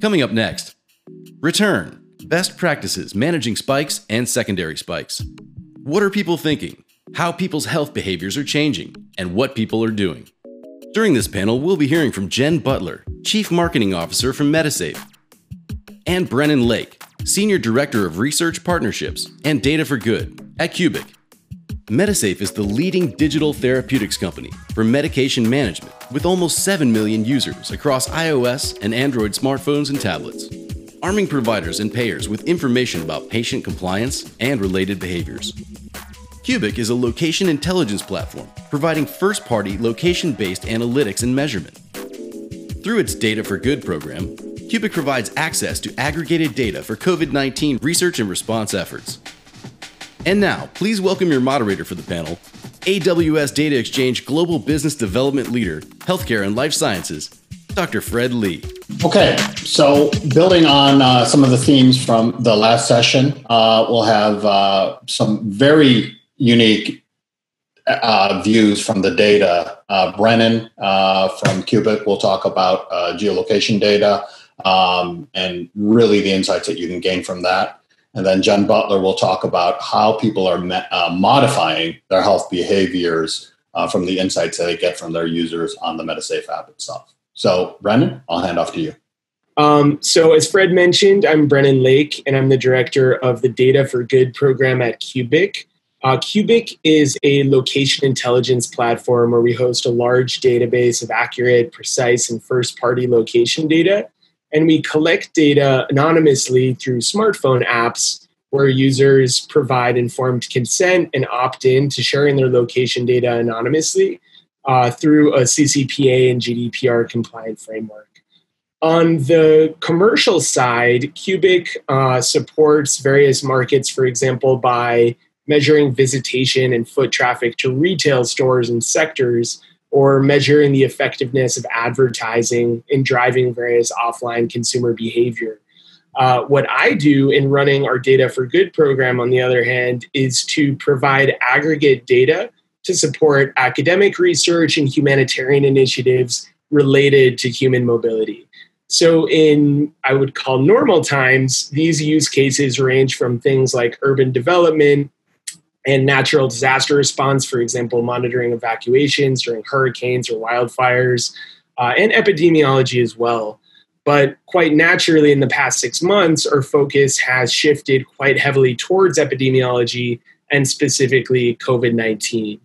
Coming up next Return Best Practices Managing Spikes and Secondary Spikes. What are people thinking? How people's health behaviors are changing, and what people are doing. During this panel, we'll be hearing from Jen Butler, Chief Marketing Officer from Medisafe, and Brennan Lake, Senior Director of Research Partnerships and Data for Good at Cuebiq. Medisafe is the leading digital therapeutics company for medication management with almost 7 million users across iOS and Android smartphones and tablets, arming providers and payers with information about patient compliance and related behaviors. Cuebiq is a location intelligence platform providing first party location based analytics and measurement. Through its Data for Good program, Cuebiq provides access to aggregated data for COVID 19 research and response efforts. And now, please welcome your moderator for the panel, AWS Data Exchange Global Business Development Leader, Healthcare and Life Sciences, Dr. Fred Lee. Okay, so building on uh, some of the themes from the last session, uh, we'll have uh, some very unique uh, views from the data. Uh, Brennan uh, from Cuebiq will talk about geolocation data um, and really the insights that you can gain from that. And then Jen Butler will talk about how people are uh, modifying their health behaviors uh, from the insights that they get from their users on the Medisafe app itself. So, Brennan, I'll hand off to you. Um, so, as Fred mentioned, I'm Brennan Lake, and I'm the director of the Data for Good program at Cuebiq. Uh, Cuebiq is a location intelligence platform where we host a large database of accurate, precise, and first party location data. And we collect data anonymously through smartphone apps where users provide informed consent and opt in to sharing their location data anonymously uh, through a CCPA and GDPR compliant framework. On the commercial side, Cuebiq uh, supports various markets, for example, by measuring visitation and foot traffic to retail stores and sectors, or measuring the effectiveness of advertising in driving various offline consumer behavior. Uh, what I do in running our Data for Good program, on the other hand, is to provide aggregate data to support academic research and humanitarian initiatives related to human mobility. So, in I would call normal times, these use cases range from things like urban development, and natural disaster response, for example, monitoring evacuations during hurricanes or wildfires, uh, and epidemiology as well. But quite naturally, in the past six months, our focus has shifted quite heavily towards epidemiology and specifically COVID 19.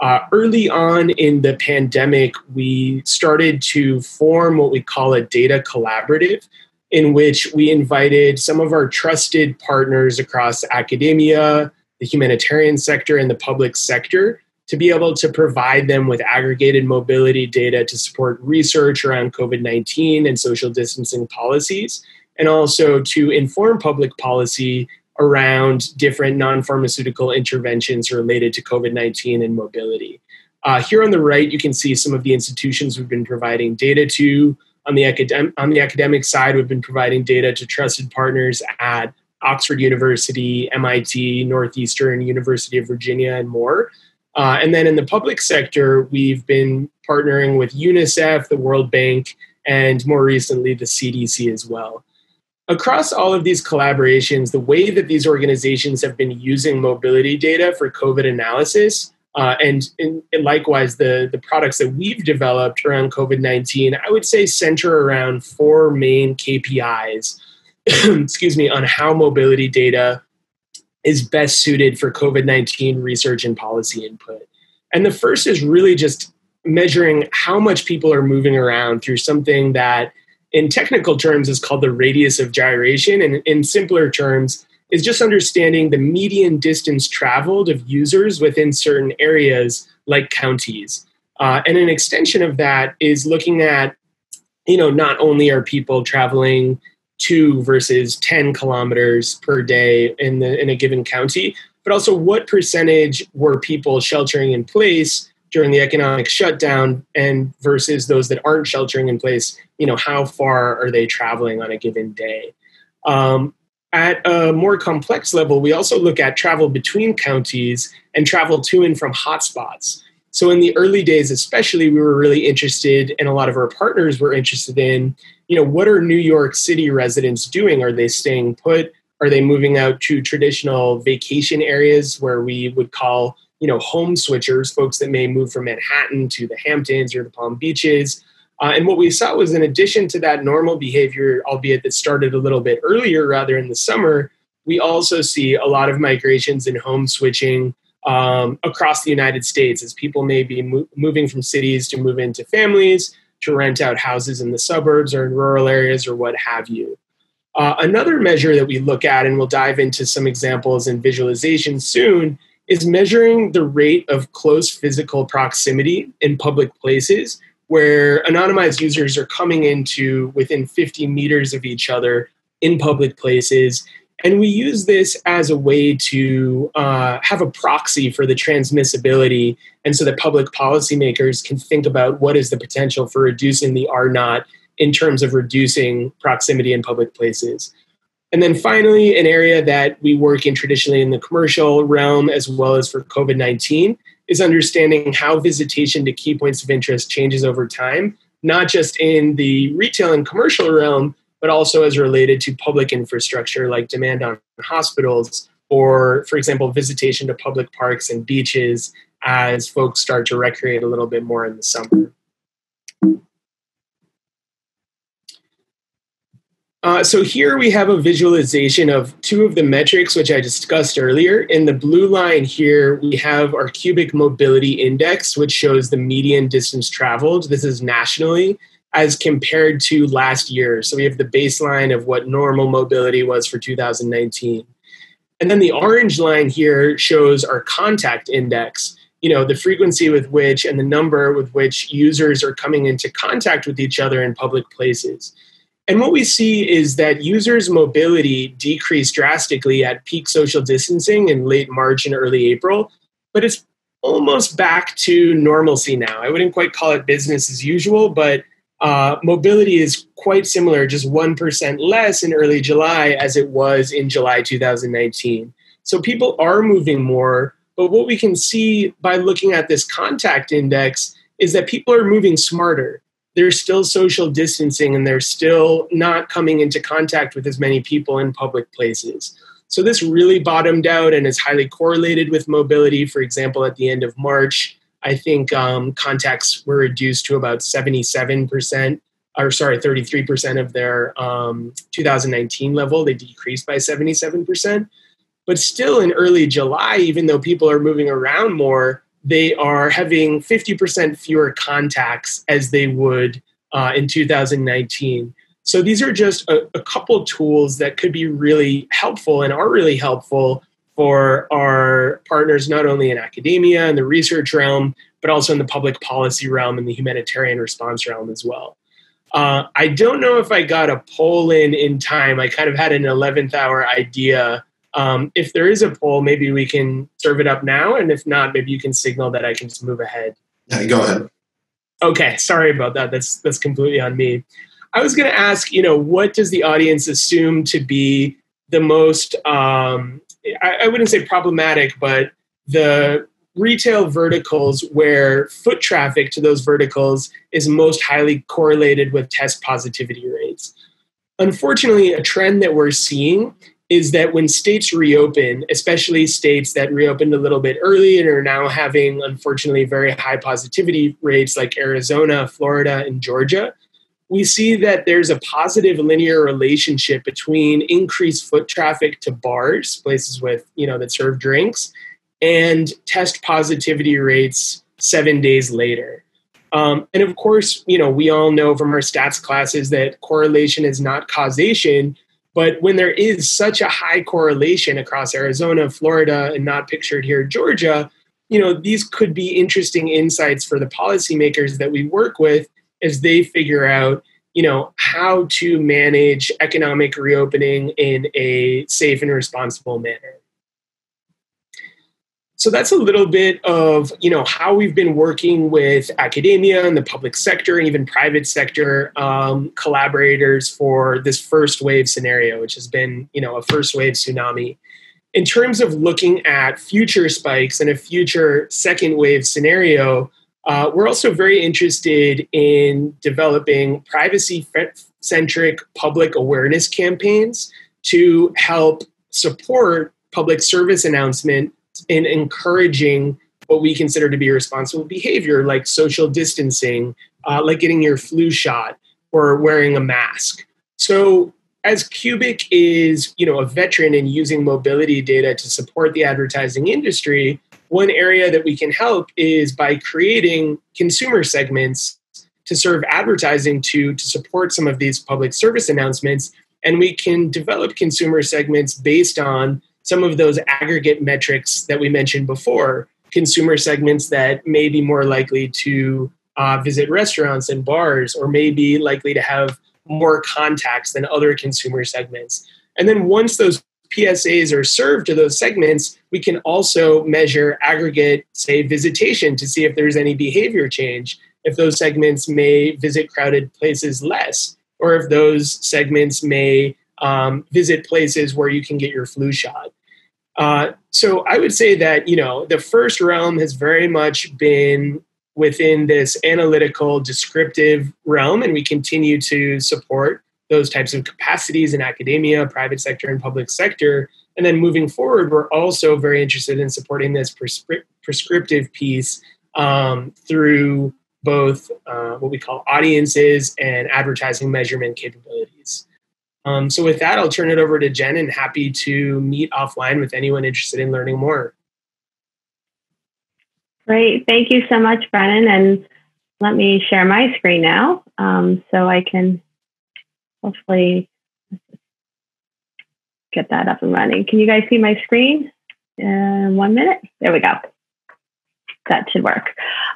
Uh, early on in the pandemic, we started to form what we call a data collaborative, in which we invited some of our trusted partners across academia, the humanitarian sector and the public sector to be able to provide them with aggregated mobility data to support research around COVID 19 and social distancing policies, and also to inform public policy around different non pharmaceutical interventions related to COVID 19 and mobility. Uh, here on the right, you can see some of the institutions we've been providing data to. On the, academ- on the academic side, we've been providing data to trusted partners at Oxford University, MIT, Northeastern, University of Virginia, and more. Uh, and then in the public sector, we've been partnering with UNICEF, the World Bank, and more recently, the CDC as well. Across all of these collaborations, the way that these organizations have been using mobility data for COVID analysis, uh, and, and, likewise the, the products that we've developed around COVID 19, I would say center around four main KPIs excuse me, on how mobility data is best suited for COVID 19 research and policy input. And the first is really just measuring how much people are moving around through something that, in technical terms, is called the radius of gyration. And in simpler terms, is just understanding the median distance traveled of users within certain areas like counties. Uh, and an extension of that is looking at, you know, not only are people traveling two versus 10 kilometers per day in, the, in a given county, but also what percentage were people sheltering in place during the economic shutdown and versus those that aren't sheltering in place, you know, how far are they traveling on a given day? Um, at a more complex level, we also look at travel between counties and travel to and from hotspots. So in the early days, especially, we were really interested, and a lot of our partners were interested in, you know, what are New York City residents doing? Are they staying put? Are they moving out to traditional vacation areas where we would call, you know, home switchers, folks that may move from Manhattan to the Hamptons or the Palm Beaches? Uh, and what we saw was, in addition to that normal behavior, albeit that started a little bit earlier rather in the summer, we also see a lot of migrations and home switching um, across the United States as people may be mo- moving from cities to move into families, to rent out houses in the suburbs or in rural areas or what have you. Uh, another measure that we look at, and we'll dive into some examples and visualization soon, is measuring the rate of close physical proximity in public places where anonymized users are coming into within 50 meters of each other in public places. And we use this as a way to uh, have a proxy for the transmissibility, and so that public policymakers can think about what is the potential for reducing the R naught in terms of reducing proximity in public places. And then finally, an area that we work in traditionally in the commercial realm as well as for COVID 19 is understanding how visitation to key points of interest changes over time, not just in the retail and commercial realm, but also as related to public infrastructure like demand on hospitals or, for example, visitation to public parks and beaches as folks start to recreate a little bit more in the summer. Uh, so here we have a visualization of two of the metrics which I discussed earlier. In the blue line here, we have our Cuebiq mobility index, which shows the median distance traveled. This is nationally as compared to last year. So we have the baseline of what normal mobility was for 2019. And then the orange line here shows our contact index, you know, the frequency with which and the number with which users are coming into contact with each other in public places. And what we see is that users' mobility decreased drastically at peak social distancing in late March and early April, but it's almost back to normalcy now. I wouldn't quite call it business as usual, but uh, mobility is quite similar, just 1% less in early July as it was in July 2019. So people are moving more, but what we can see by looking at this contact index is that people are moving smarter there's still social distancing and they're still not coming into contact with as many people in public places. So this really bottomed out and is highly correlated with mobility. For example, at the end of March, I think um, contacts were reduced to about 77%, or sorry, 33% of their um, 2019 level. They decreased by 77%. But still in early July, even though people are moving around more, they are having 50% fewer contacts as they would uh, in 2019. So these are just a, a couple tools that could be really helpful and are really helpful for our partners, not only in academia and the research realm, but also in the public policy realm and the humanitarian response realm as well. Uh, I don't know if I got a poll in in time. I kind of had an 11th hour idea um, if there is a poll, maybe we can serve it up now, and if not, maybe you can signal that I can just move ahead. Yeah, go ahead. Okay, sorry about that. That's that's completely on me. I was going to ask, you know, what does the audience assume to be the most? Um, I, I wouldn't say problematic, but the retail verticals where foot traffic to those verticals is most highly correlated with test positivity rates. Unfortunately, a trend that we're seeing is that when states reopen, especially states that reopened a little bit early and are now having, unfortunately, very high positivity rates like Arizona, Florida, and Georgia, we see that there's a positive linear relationship between increased foot traffic to bars, places with, you know, that serve drinks, and test positivity rates seven days later. Um, and of course, you know, we all know from our stats classes that correlation is not causation, but when there is such a high correlation across Arizona, Florida, and not pictured here, Georgia, you know, these could be interesting insights for the policymakers that we work with as they figure out, you know, how to manage economic reopening in a safe and responsible manner. So that's a little bit of you know how we've been working with academia and the public sector and even private sector um, collaborators for this first wave scenario which has been you know a first wave tsunami. In terms of looking at future spikes and a future second wave scenario, uh, we're also very interested in developing privacy centric public awareness campaigns to help support public service announcement in encouraging what we consider to be responsible behavior, like social distancing, uh, like getting your flu shot or wearing a mask. So as Cuebiq is, you know, a veteran in using mobility data to support the advertising industry, one area that we can help is by creating consumer segments to serve advertising to to support some of these public service announcements. And we can develop consumer segments based on some of those aggregate metrics that we mentioned before. Consumer segments that may be more likely to uh, visit restaurants and bars or may be likely to have more contacts than other consumer segments. And then once those PSAs are served to those segments, we can also measure aggregate, say, visitation to see if there's any behavior change, if those segments may visit crowded places less, or if those segments may um, visit places where you can get your flu shot. Uh, so I would say that you know the first realm has very much been within this analytical descriptive realm, and we continue to support those types of capacities in academia, private sector, and public sector. And then moving forward, we're also very interested in supporting this prescri- prescriptive piece um, through both uh, what we call audiences and advertising measurement capabilities. Um, so, with that, I'll turn it over to Jen and happy to meet offline with anyone interested in learning more. Great. Thank you so much, Brennan. And let me share my screen now um, so I can hopefully get that up and running. Can you guys see my screen? Uh, one minute. There we go. That should work.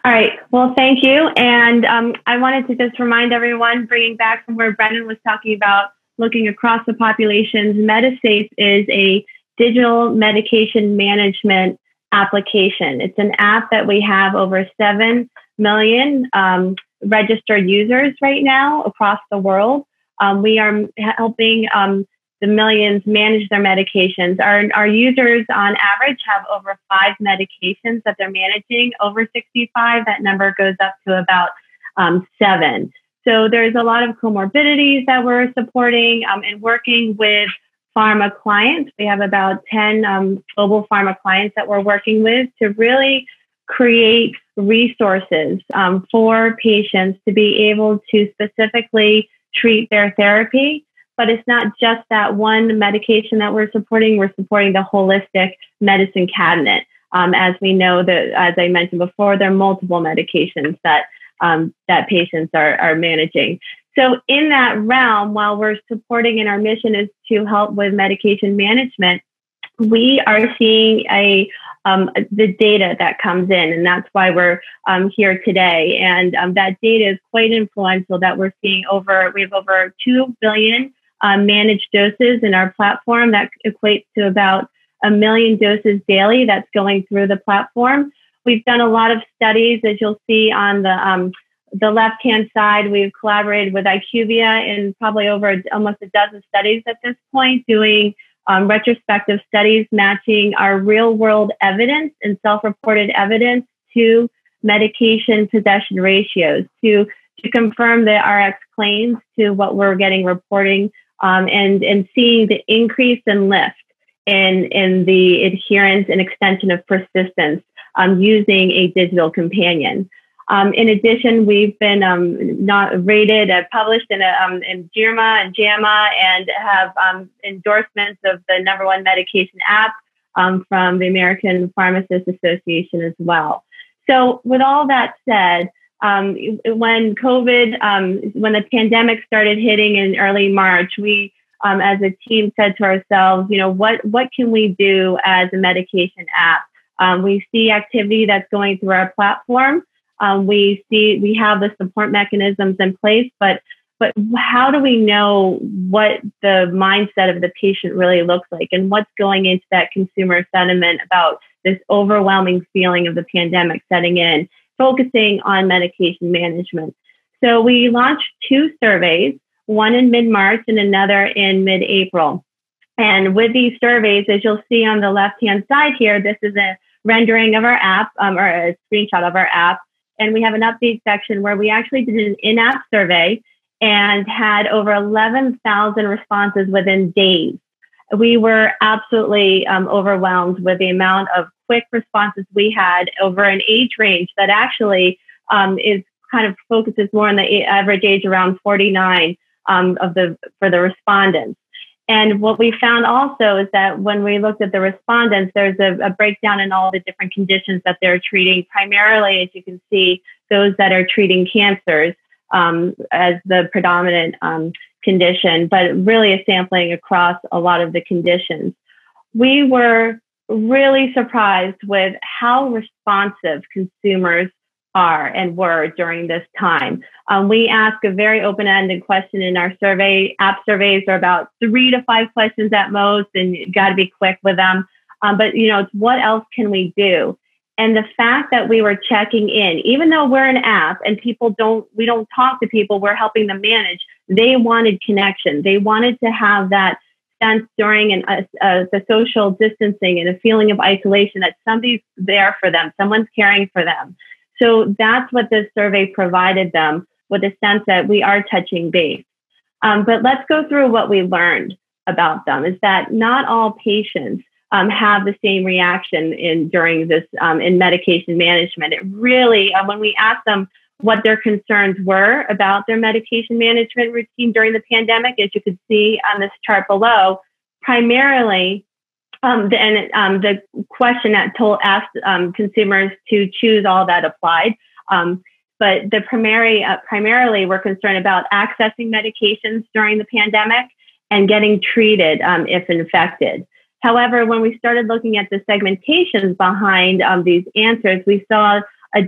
All right. Well, thank you. And um, I wanted to just remind everyone, bringing back from where Brendan was talking about looking across the populations, Medisafe is a digital medication management application. It's an app that we have over 7 million um, registered users right now across the world. Um, we are helping um, the millions manage their medications. Our, our users on average have over five medications that they're managing. Over 65, that number goes up to about um, seven. So there's a lot of comorbidities that we're supporting um, and working with pharma clients. We have about 10 um, global pharma clients that we're working with to really create resources um, for patients to be able to specifically treat their therapy. But it's not just that one medication that we're supporting, we're supporting the holistic medicine cabinet. Um, as we know that, as I mentioned before, there are multiple medications that um, that patients are, are managing. So in that realm, while we're supporting and our mission is to help with medication management, we are seeing a um, the data that comes in, and that's why we're um, here today. And um, that data is quite influential. That we're seeing over we have over two billion um, managed doses in our platform. That equates to about a million doses daily. That's going through the platform. We've done a lot of studies, as you'll see on the um, the left hand side. We've collaborated with IQVIA in probably over almost a dozen studies at this point, doing um, retrospective studies matching our real world evidence and self reported evidence to medication possession ratios to, to confirm the RX claims to what we're getting reporting um, and, and seeing the increase in lift in, in the adherence and extension of persistence um, using a digital companion. Um, in addition, we've been um, not rated, uh, published in, a, um, in JIRMA and JAMA, and have um, endorsements of the number one medication app um, from the American Pharmacists Association as well. So, with all that said, um, when COVID, when the pandemic started hitting in early March, we, as a team, said to ourselves, you know, what what can we do as a medication app? we see activity that's going through our platform. Um, we see we have the support mechanisms in place, but but how do we know what the mindset of the patient really looks like and what's going into that consumer sentiment about this overwhelming feeling of the pandemic setting in, focusing on medication management. So we launched two surveys, one in mid March and another in mid April. And with these surveys, as you'll see on the left hand side here, this is a rendering of our app um, or a screenshot of our app. And we have an update section where we actually did an in app survey and had over 11,000 responses within days. We were absolutely um, overwhelmed with the amount of quick responses we had over an age range that actually um, is kind of focuses more on the average age around 49 um, of the for the respondents. And what we found also is that when we looked at the respondents, there's a, a, breakdown in all the different conditions that they're treating, primarily, as you can see, those that are treating cancers um, as the predominant um, condition, but really a sampling across a lot of the conditions. We were really surprised with how responsive consumers are and were during this time. Um, we ask a very open-ended question in our survey. App surveys are about three to five questions at most, and you got to be quick with them. Um, but you know, it's what else can we do? And the fact that we were checking in, even though we're an app and people don't, we don't talk to people, we're helping them manage. They wanted connection. They wanted to have that sense during an, uh, uh, the social distancing and a feeling of isolation that somebody's there for them, someone's caring for them. So that's what this survey provided them with a sense that we are touching base. Um, but let's go through what we learned about them is that not all patients um, have the same reaction in during this um, in medication management. It really, uh, when we asked them what their concerns were about their medication management routine during the pandemic, as you could see on this chart below, primarily um, the, and um, the question that told asked um, consumers to choose all that applied. Um, but the primary, uh, primarily, we're concerned about accessing medications during the pandemic and getting treated um, if infected. However, when we started looking at the segmentations behind um, these answers, we saw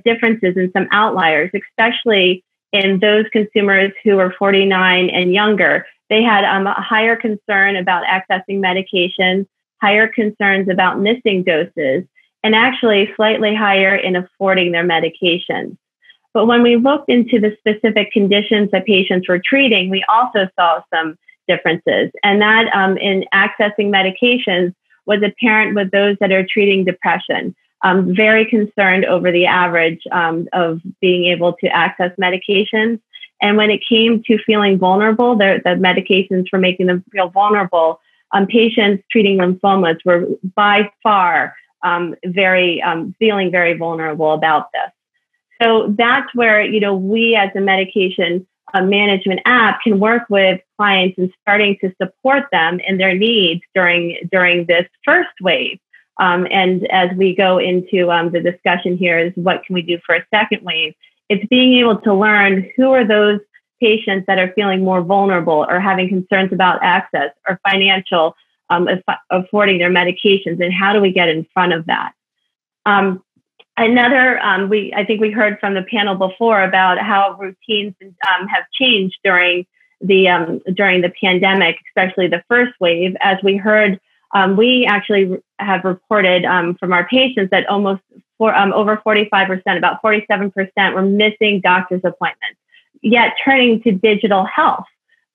differences in some outliers, especially in those consumers who were 49 and younger. They had um, a higher concern about accessing medications, higher concerns about missing doses, and actually slightly higher in affording their medications. But when we looked into the specific conditions that patients were treating, we also saw some differences. And that um, in accessing medications was apparent with those that are treating depression. Um, very concerned over the average um, of being able to access medications. And when it came to feeling vulnerable, the, the medications were making them feel vulnerable. Um, patients treating lymphomas were by far um, very um, feeling very vulnerable about this. So that's where you know we as a medication uh, management app can work with clients and starting to support them in their needs during during this first wave. Um, and as we go into um, the discussion here, is what can we do for a second wave? It's being able to learn who are those patients that are feeling more vulnerable or having concerns about access or financial um, affording their medications, and how do we get in front of that? Um, another, um, we I think we heard from the panel before about how routines um, have changed during the um, during the pandemic, especially the first wave. As we heard, um, we actually have reported from our patients that almost for, over 45%, about 47% were missing doctor's appointments, yet turning to digital health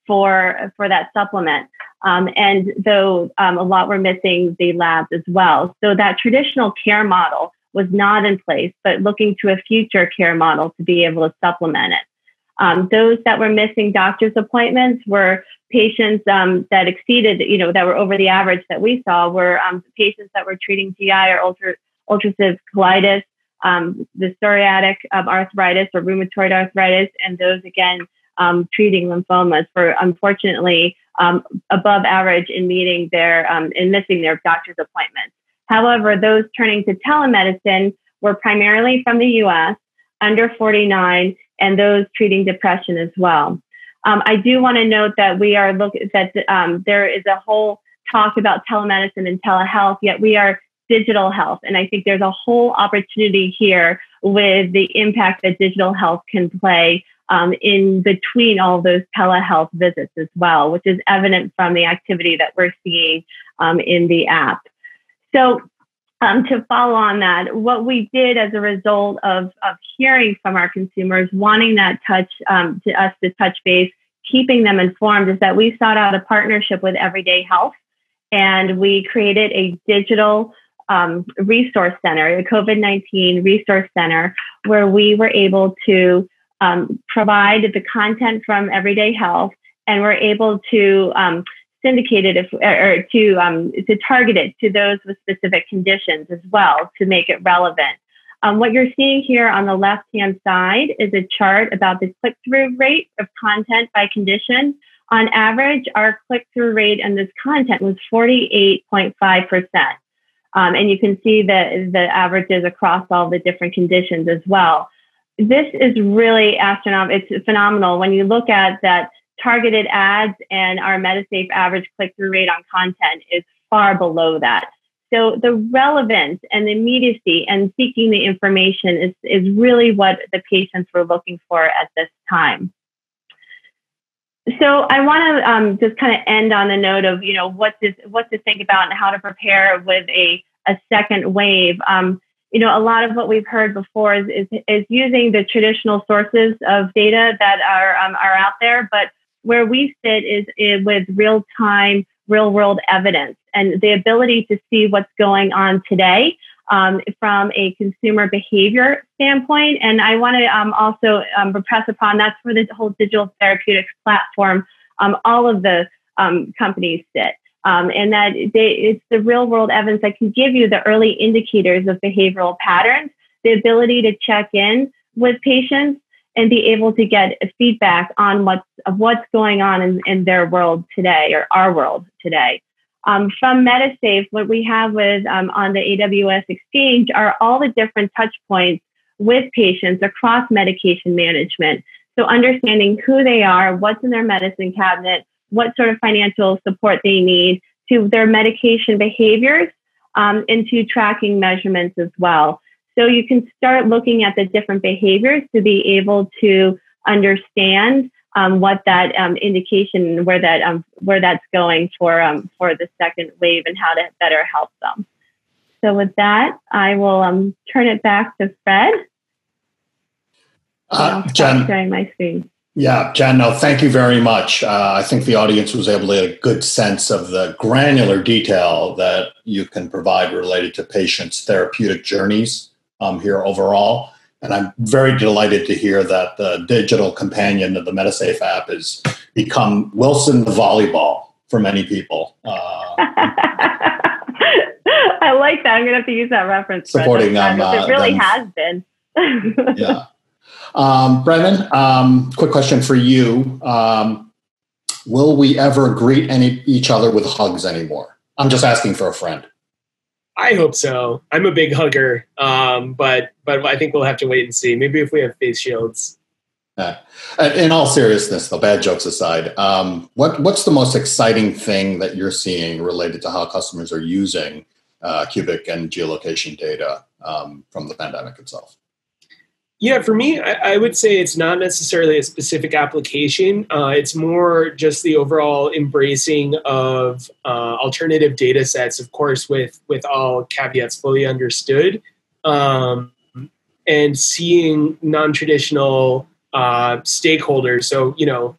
for for that supplement. Um, and though um, a lot were missing the labs as well. So that traditional care model was not in place, but looking to a future care model to be able to supplement it. Um, those that were missing doctor's appointments were patients um, that exceeded, you know, that were over the average that we saw were um, patients that were treating GI or ulcer, ulcerative colitis, um, the psoriatic um, arthritis or rheumatoid arthritis, and those again um, treating lymphomas for unfortunately um, above average in meeting their um, in missing their doctor's appointments. However, those turning to telemedicine were primarily from the U.S. under 49, and those treating depression as well. I do want to note that we are look that there is a whole talk about telemedicine and telehealth, yet we are digital health, and I think there's a whole opportunity here with the impact that digital health can play um, in between all those telehealth visits as well, which is evident from the activity that we're seeing um, in the app. So, um, to follow on that, what we did as a result of, of hearing from our consumers, wanting that touch um, to us to touch base, keeping them informed, is that we sought out a partnership with Everyday Health. and we created a digital um, resource center, a COVID 19 resource center, where we were able to um, provide the content from Everyday Health and we're able to um, syndicate it if, or to, um, to target it to those with specific conditions as well to make it relevant. Um, what you're seeing here on the left hand side is a chart about the click through rate of content by condition. On average, our click through rate on this content was 48.5%. Um, and you can see the, the averages across all the different conditions as well. This is really astronomical. It's phenomenal when you look at that targeted ads and our Medisafe average click through rate on content is far below that. So the relevance and the immediacy and seeking the information is, is really what the patients were looking for at this time. So I want to um, just kind of end on the note of you know what to what to think about and how to prepare with a a second wave. Um, you know, a lot of what we've heard before is, is, is using the traditional sources of data that are um, are out there, but where we sit is, is with real time, real world evidence and the ability to see what's going on today um, from a consumer behavior standpoint. And I want to um, also um, impress upon that's where the whole digital therapeutics platform, um, all of the um, companies sit. Um, and that they, it's the real world evidence that can give you the early indicators of behavioral patterns, the ability to check in with patients and be able to get feedback on what's, what's going on in, in their world today or our world today. Um, from Medisafe, what we have with um, on the AWS Exchange are all the different touch points with patients across medication management. So understanding who they are, what's in their medicine cabinet, what sort of financial support they need, to their medication behaviors, um, into tracking measurements as well. So you can start looking at the different behaviors to be able to understand um, what that um, indication, where that um, where that's going for um, for the second wave, and how to better help them. So with that, I will um, turn it back to Fred. Uh, Jen, sharing my screen. Yeah, Jen, no, thank you very much. Uh, I think the audience was able to get a good sense of the granular detail that you can provide related to patients' therapeutic journeys um, here overall. And I'm very delighted to hear that the digital companion of the Medisafe app has become Wilson the volleyball for many people. Uh, I like that. I'm going to have to use that reference. Supporting them. Uh, it really them. has been. yeah. Um, Brendan, um, quick question for you. Um, will we ever greet any each other with hugs anymore? I'm just asking for a friend. I hope so. I'm a big hugger, um, but but I think we'll have to wait and see. Maybe if we have face shields. Yeah. In all seriousness, though, bad jokes aside, um, what what's the most exciting thing that you're seeing related to how customers are using uh, Cuebiq and geolocation data um, from the pandemic itself? Yeah, for me, I, I, would say it's not necessarily a specific application. Uh, it's more just the overall embracing of uh, alternative data sets, of course, with with all caveats fully understood, um, and seeing non-traditional uh, stakeholders. So, you know,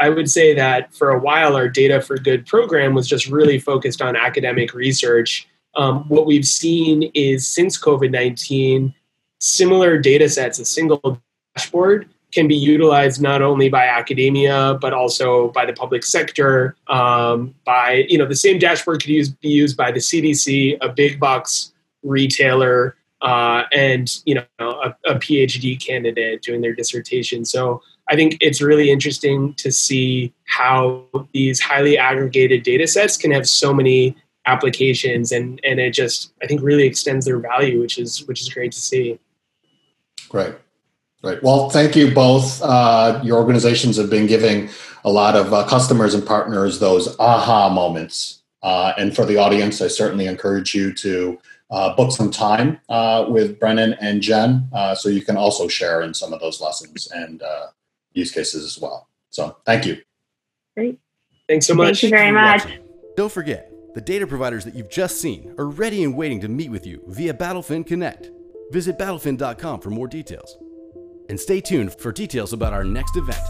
I would say that for a while, our Data for Good program was just really focused on academic research. Um, what we've seen is since COVID nineteen similar data sets, a single dashboard can be utilized not only by academia but also by the public sector. Um, by you know, the same dashboard could use, be used by the CDC, a big box retailer, uh, and you know, a, a PhD candidate doing their dissertation. So I think it's really interesting to see how these highly aggregated data sets can have so many applications and and it just I think really extends their value, which is which is great to see. Great. Great. Well, thank you both. Uh, your organizations have been giving a lot of uh, customers and partners those aha moments. Uh, and for the audience, I certainly encourage you to uh, book some time uh, with Brennan and Jen uh, so you can also share in some of those lessons and use cases as well. So thank you. Great. Thanks so much. Thank you very much. Don't forget, the data providers that you've just seen are ready and waiting to meet with you via Battlefin Connect. Visit battlefin.com for more details. And stay tuned for details about our next event.